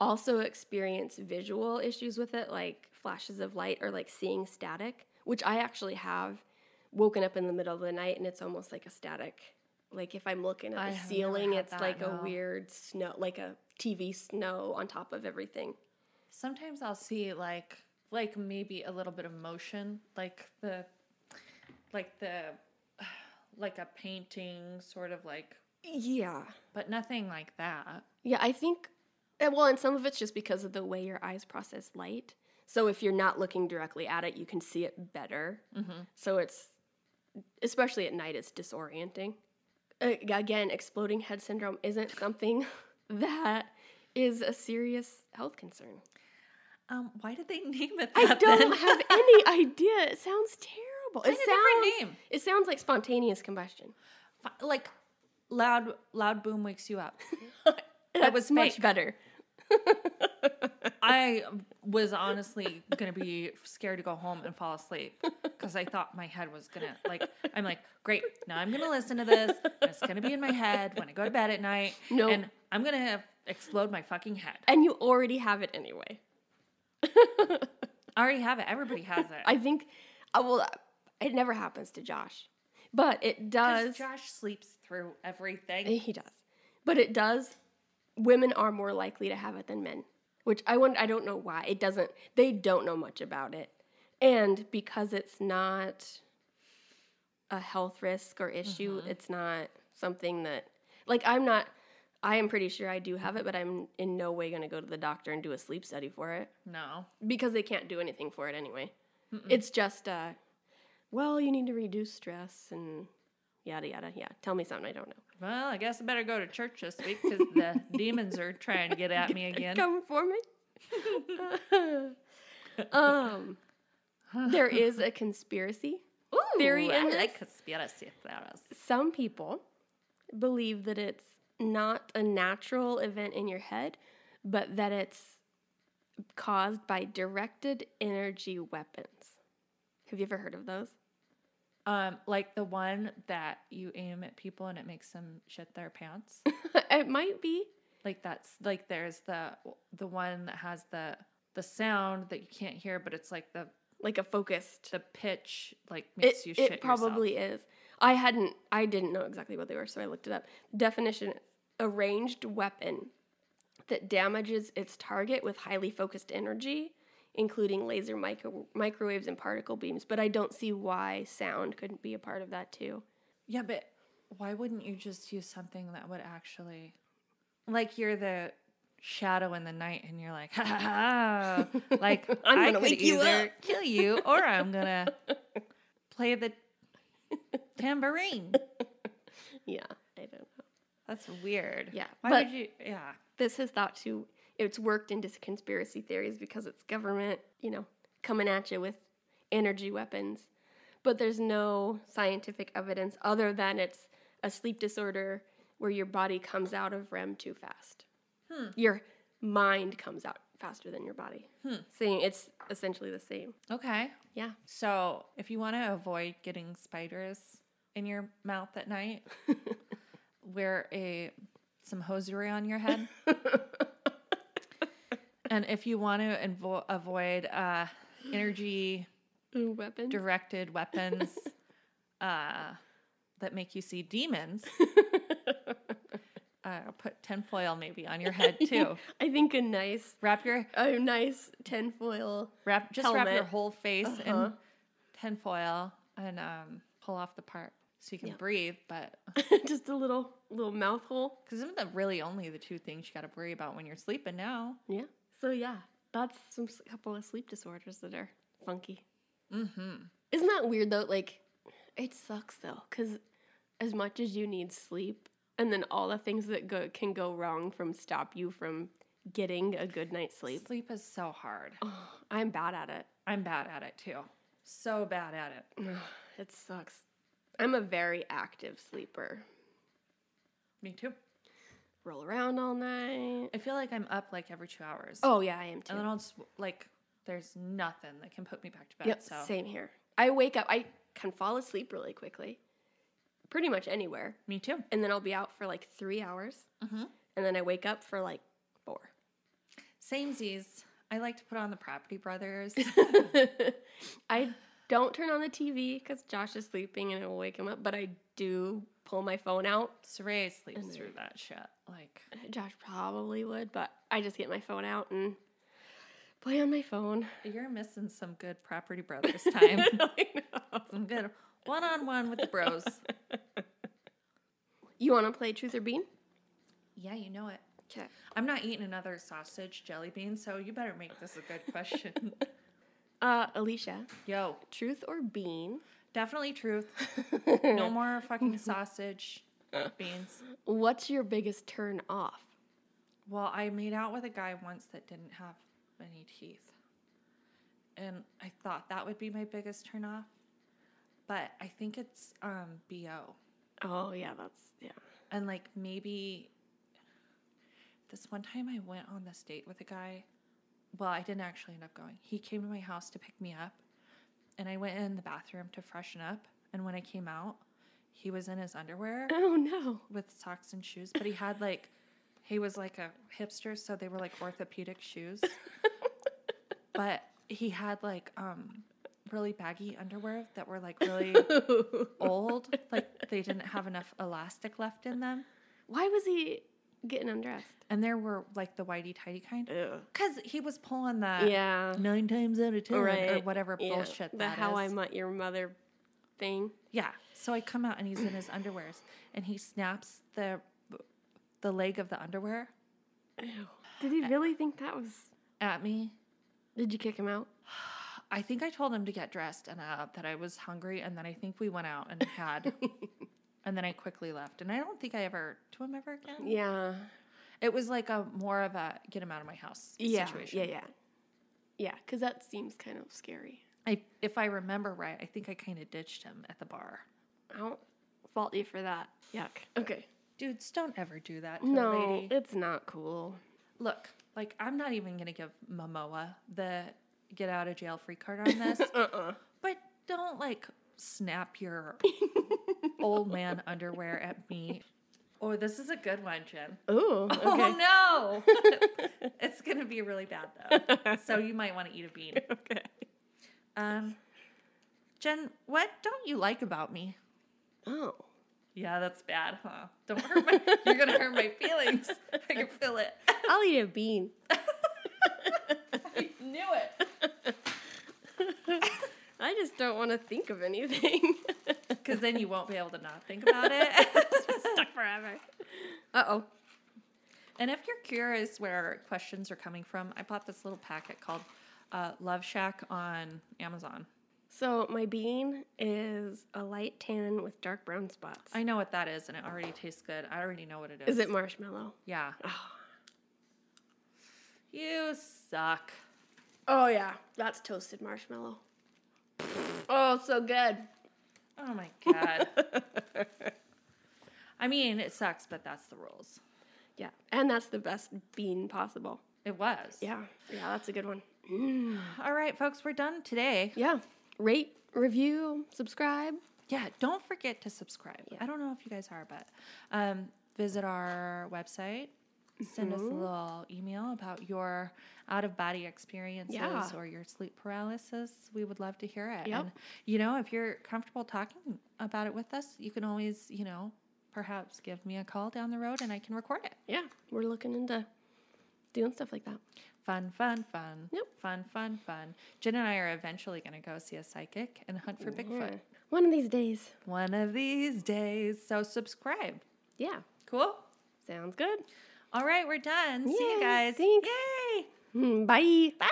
also experience visual issues with it, like flashes of light or like seeing static, which I actually have woken up in the middle of the night and it's almost like a static. Like if I'm looking at the ceiling, it's that, like no. a weird snow, like a TV snow on top of everything. Sometimes I'll see like like maybe a little bit of motion, like the like the like a painting sort of like Yeah. but nothing like that. Yeah, I think, uh, well, and some of it's just because of the way your eyes process light. So if you're not looking directly at it, you can see it better. So it's, especially at night, it's disorienting. Again, exploding head syndrome isn't something that is a serious health concern. Um, why did they name it that? I don't then? have any idea. It sounds terrible. Find it a different sounds, name. It sounds like spontaneous combustion. Like loud loud boom wakes you up. That was much better. I was honestly gonna be scared to go home and fall asleep because I thought my head was gonna like. I'm like, great. Now I'm gonna listen to this. It's gonna be in my head when I go to bed at night. Nope. and I'm gonna explode my fucking head. And you already have it anyway. I already have it. Everybody has it. I think, uh, well, it never happens to Josh, but it does. Josh sleeps through everything. He does, but it does. Women are more likely to have it than men, which I wonder. I don't know why. It doesn't. They don't know much about it, and because it's not a health risk or issue, Mm-hmm. it's not something that, like, I'm not. I am pretty sure I do have it, but I'm in no way going to go to the doctor and do a sleep study for it. No. because they can't do anything for it anyway. It's just, uh, well, you need to reduce stress and yada yada. Yeah, tell me something I don't know. Well, I guess I better go to church this week because the demons are trying to get at me again. Come for me. um, there is a conspiracy theory Ooh, I this. like conspiracy theories. Some people believe that it's not a natural event in your head, but that it's caused by directed energy weapons. Have you ever heard of those? Um, like the one that you aim at people and it makes them shit their pants. it might be. like that's like there's the the one that has the the sound that you can't hear, but it's like the like a focused. the pitch like It, makes you shit it probably is. I hadn't. I didn't know exactly what they were, so I looked it up. Definition: a ranged weapon that damages its target with highly focused energy, including laser micro, microwaves and particle beams. But I don't see why sound couldn't be a part of that too. Yeah, but why wouldn't you just use something that would actually like you're the shadow in the night and you're like, ha ha ha. Like I'm I gonna wake you either up. kill you or I'm gonna play the tambourine. Yeah, I don't know. That's weird. Yeah, Why would you yeah. This has thought to. It's worked into conspiracy theories because it's government, you know, coming at you with energy weapons. But there's no scientific evidence other than it's a sleep disorder where your body comes out of REM too fast. Hmm. Your mind comes out faster than your body. Hmm. Saying it's essentially the same. Okay. Yeah. So, if you want to avoid getting spiders in your mouth at night, wear a some hosiery on your head. and if you want to invo- avoid uh, energy Weapons. directed weapons uh, that make you see demons, uh, put tinfoil maybe on your head too. I think a nice, Wrap your a nice tinfoil. wrap just wrap your whole face Uh-huh. in tinfoil and um, pull off the part so you can Yeah. breathe. But just a little little mouth hole. because isn't that really only the two things you got to worry about when you're sleeping now? Yeah. So yeah, that's some couple of sleep disorders that are funky. Mm-hmm. Isn't that weird though? Like, it sucks though, because as much as you need sleep, and then all the things that go can go wrong from stop you from getting a good night's sleep. Sleep is so hard. I'm bad at it. I'm bad at it too. So bad at it. It sucks. I'm a very active sleeper. Me too. Roll around all night. I feel like I'm up like every two hours. Oh yeah, I am too. and then I'll just like, there's nothing that can put me back to bed. Yep, so same here. I wake up. I can fall asleep really quickly, pretty much anywhere, me too. and then I'll be out for like three hours, mm-hmm. and then I wake up for like four. Samesies. I like to put on the Property Brothers. I don't turn on the TV because Josh is sleeping and it will wake him up, but I do pull my phone out. Saray sleeps through that shit. Like, Josh probably would, but I just get my phone out and play on my phone. you're missing some good Property Brothers time. I know. some good one on one with the bros. You want to play Truth or Bean? Yeah, you know it. Okay. I'm not eating another sausage jelly bean, so you better make this a good question. Uh, Alicia, Yo, Truth or Bean? definitely truth. No more fucking sausage beans. What's your biggest turn off? Well, I made out with a guy once that didn't have any teeth. And I thought that would be my biggest turn off. But I think it's um BO. Oh yeah, that's yeah. And like maybe this one time I went on this date with a guy. Well, I didn't actually end up going. He came to my house to pick me up, and I went in the bathroom to freshen up. And when I came out, he was in his underwear Oh no. with socks and shoes, but he had like he was like a hipster, so they were like orthopedic shoes. but he had like um really baggy underwear that were like really old. Like they didn't have enough elastic left in them. Why was he getting undressed? And there were like the whitey tighty kind. Ew. Because he was pulling the Yeah. nine times out of ten or whatever Yeah. bullshit The that How I. Met Your Mother thing. Yeah. So I come out and he's in his underwears and he snaps the the leg of the underwear Ew. Did he really think that was? at me. Did you kick him out? I think I told him to get dressed and uh, that I was hungry, and then I think we went out and had, and then I quickly left. And I don't think I ever to him ever again. Yeah. It was like a more of a get him out of my house Yeah. situation. Yeah. Yeah. Yeah. Because that seems kind of scary. I, if I remember right, I think I kind of ditched him at the bar. I don't fault you for that. Yuck. Okay. Dudes, don't ever do that to a No, lady. it's not cool. Look, like I'm not even gonna give Momoa the get out of jail free card on this. Uh-uh. But don't like snap your old man underwear at me. Oh, this is a good one, Jen. Ooh. Okay. Oh no! it's gonna be really bad though. so you might want to eat a bean. okay. Um, Jen, what don't you like about me? Oh. Yeah, that's bad, huh? Don't hurt my. you're gonna hurt my feelings. I can feel it. I'll eat a bean. I knew it. I just don't want to think of anything. Because then you won't be able to not think about it. Stuck forever. Uh oh. And if you're curious where questions are coming from, I bought this little packet called uh, Love Shack on Amazon. So my bean is a light tan with dark brown spots. I know what that is, and it already tastes good. I already know what it is. Is it marshmallow? Yeah. Oh. You suck. Oh yeah, that's toasted marshmallow. Oh, so good. Oh my god. I mean, it sucks, but that's the rules. Yeah, and that's the best bean possible. It was. Yeah, yeah, that's a good one. All right, folks, we're done today. Yeah, rate, review, subscribe. Yeah, don't forget to subscribe. I don't know if you guys are, but um, visit our website. Send us a mm-hmm. little email about your out of body experiences Yeah. or your sleep paralysis. We would love to hear it. Yep. And, you know, if you're comfortable talking about it with us, you can always, you know, perhaps give me a call down the road and I can record it. Yeah, we're looking into doing stuff like that. Fun, fun, fun. Yep. Fun, fun, fun. Jen and I are eventually going to go see a psychic and hunt for Bigfoot. One of these days. One of these days. So subscribe. Yeah, Cool. sounds good. All right, we're done. See you guys. thanks. Yay. Mm, Bye. Bye.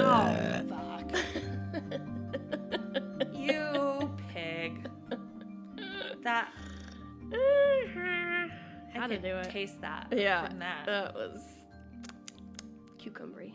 oh, fuck. you pig. That. How I to do it? taste that. Yeah, From that. that was cucumbery.